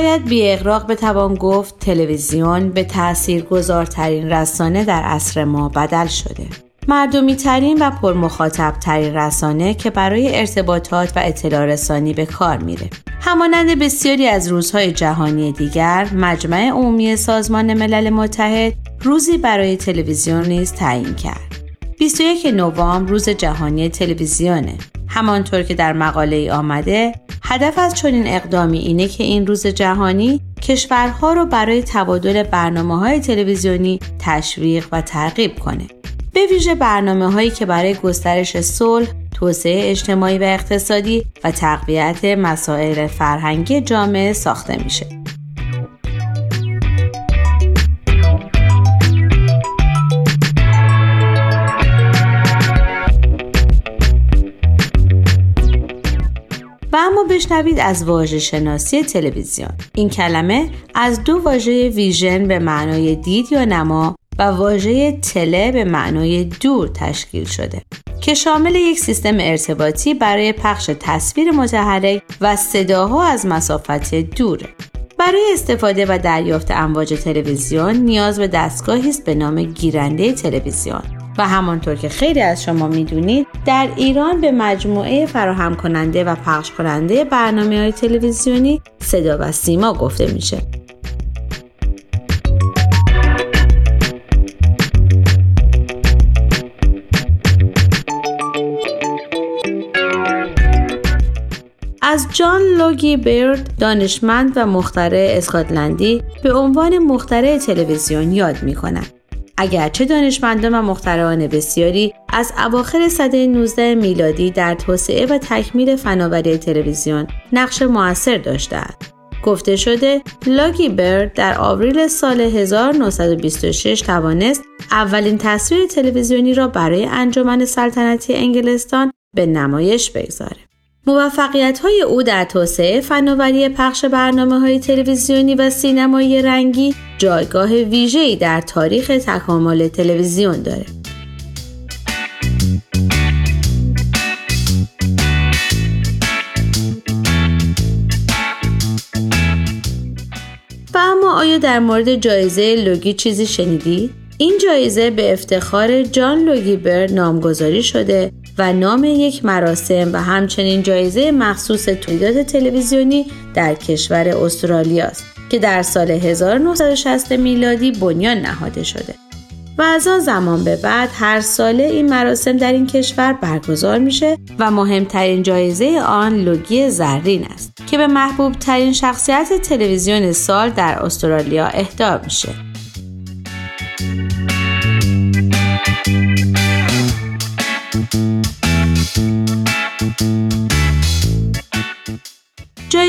شاید بی اغراق بتوان گفت تلویزیون به تأثیر گذارترین رسانه در عصر ما بدل شده. مردمی ترین و پرمخاطب ترین رسانه که برای ارتباطات و اطلاع رسانی به کار میره. همانند بسیاری از روزهای جهانی دیگر، مجمع عمومی سازمان ملل متحد روزی برای تلویزیون نیز تعیین کرد. 21 نوامبر روز جهانی تلویزیونه. همانطور که در مقاله ای آمده هدف از چنین اقدامی اینه که این روز جهانی کشورها رو برای تبادل برنامه های تلویزیونی تشویق و ترغیب کنه. به ویژه برنامه هایی که برای گسترش صلح، توسعه اجتماعی و اقتصادی و تقویت مسائل فرهنگی جامعه ساخته میشه. و اما بشنوید از واژه شناسی تلویزیون. این کلمه از دو واژه ویژن به معنای دید یا نما و واژه تله به معنای دور تشکیل شده که شامل یک سیستم ارتباطی برای پخش تصویر متحرک و صداها از مسافت دوره. برای استفاده و دریافت امواج تلویزیون نیاز به دستگاهی است به نام گیرنده تلویزیون. و همانطور که خیلی از شما می‌دونید در ایران به مجموعه فراهم کننده و پخش کننده برنامه های تلویزیونی صدا و سیما گفته میشه از جان لوگی بیرد دانشمند و مخترع اسکاتلندی به عنوان مخترع تلویزیون یاد می کند. اگرچه دانشمندان و مخترعان بسیاری از اواخر سده 19 میلادی در توسعه و تکمیل فناوری تلویزیون نقش موثر داشتند. گفته شده لاگی برد در آوریل سال 1926 توانست اولین تصویر تلویزیونی را برای انجمن سلطنتی انگلستان به نمایش بگذارد. موفقیت های او در توسعه فناوری پخش برنامه های تلویزیونی و سینمایی رنگی جایگاه ویژه‌ای در تاریخ تکامل تلویزیون داره. و اما آیا در مورد جایزه لوگی چیزی شنیدی؟ این جایزه به افتخار جان لوگی بر نامگذاری شده و نام یک مراسم و همچنین جایزه مخصوص تولیدات تلویزیونی در کشور استرالیا است که در سال 1960 میلادی بنیان نهاده شده و از آن زمان به بعد هر ساله این مراسم در این کشور برگزار میشه و مهمترین جایزه آن لوگی زرین است که به محبوب ترین شخصیت تلویزیون سال در استرالیا اهدا میشه.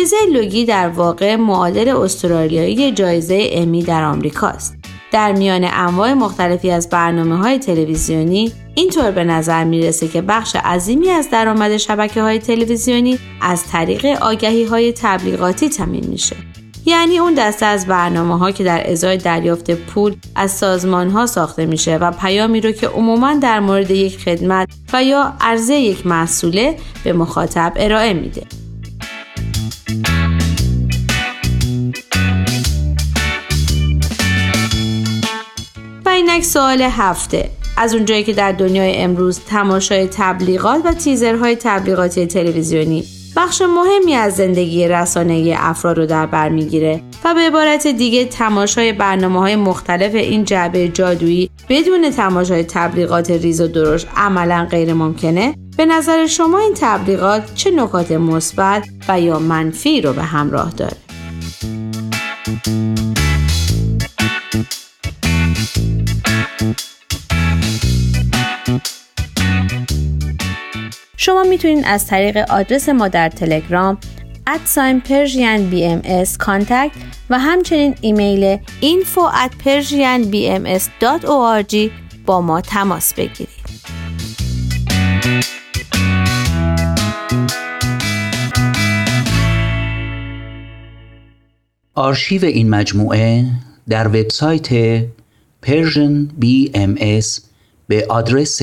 جایزه لوگی در واقع معادل استرالیایی جایزه امی در آمریکاست. در میان انواع مختلفی از برنامه های تلویزیونی اینطور به نظر می‌رسه که بخش عظیمی از درآمد شبکه های تلویزیونی از طریق آگهی های تبلیغاتی تمین میشه. یعنی اون دسته از برنامه ها که در ازای دریافت پول از سازمان ها ساخته میشه و پیامی رو که عموما در مورد یک خدمت و یا عرضه یک محصوله به مخاطب ارائه میده. اینک سوال هفته. از اونجایی که در دنیای امروز تماشای تبلیغات و تیزرهای تبلیغاتی تلویزیونی بخش مهمی از زندگی رسانه افراد رو در بر می‌گیره و به عبارت دیگه تماشای برنامه های مختلف این جعبه جادویی بدون تماشای تبلیغات ریز و درشت عملا غیر ممکنه به نظر شما این تبلیغات چه نکات مثبت و یا منفی رو به همراه داره؟ می‌تونید از طریق آدرس ما در تلگرام ادساین پرژین بی ام و همچنین ایمیل info at persianbms.org با ما تماس بگیرید. آرشیو این مجموعه در وبسایت Persian BMS به آدرس